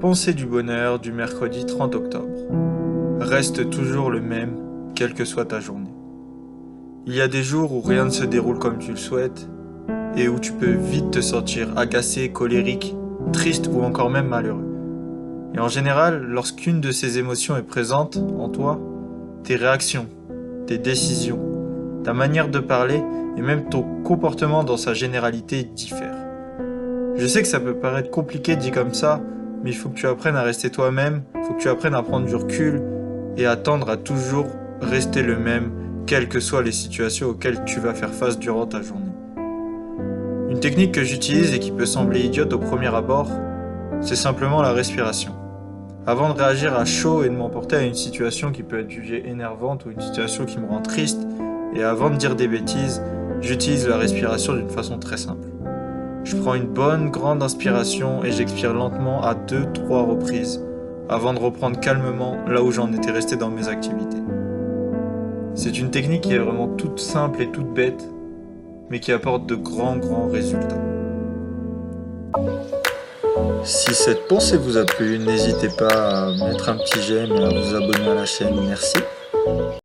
Pensée du bonheur du mercredi 30 octobre. Reste toujours le même, quelle que soit ta journée. Il y a des jours où rien ne se déroule comme tu le souhaites et où tu peux vite te sentir agacé, colérique, triste ou encore même malheureux. Et en général, lorsqu'une de ces émotions est présente en toi, tes réactions, tes décisions, ta manière de parler et même ton comportement dans sa généralité diffèrent. Je sais que ça peut paraître compliqué dit comme ça, mais il faut que tu apprennes à rester toi-même, il faut que tu apprennes à prendre du recul et attendre à toujours rester le même, quelles que soient les situations auxquelles tu vas faire face durant ta journée. Une technique que j'utilise et qui peut sembler idiote au premier abord, c'est simplement la respiration. Avant de réagir à chaud et de m'emporter à une situation qui peut être jugée énervante ou une situation qui me rend triste, et avant de dire des bêtises, j'utilise la respiration d'une façon très simple. Je prends une bonne grande inspiration et j'expire lentement à 2-3 reprises avant de reprendre calmement là où j'en étais resté dans mes activités. C'est une technique qui est vraiment toute simple et toute bête, mais qui apporte de grands grands résultats. Si cette pensée vous a plu, n'hésitez pas à mettre un petit j'aime et à vous abonner à la chaîne. Merci.